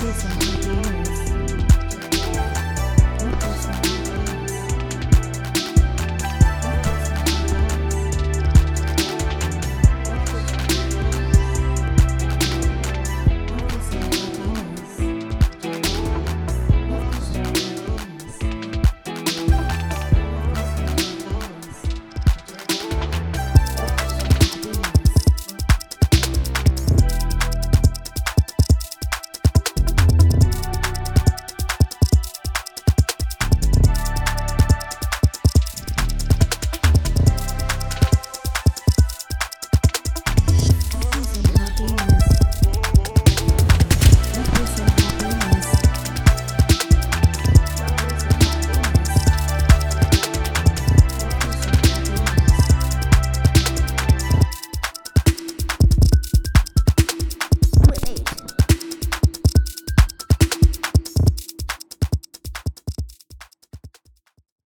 Autism.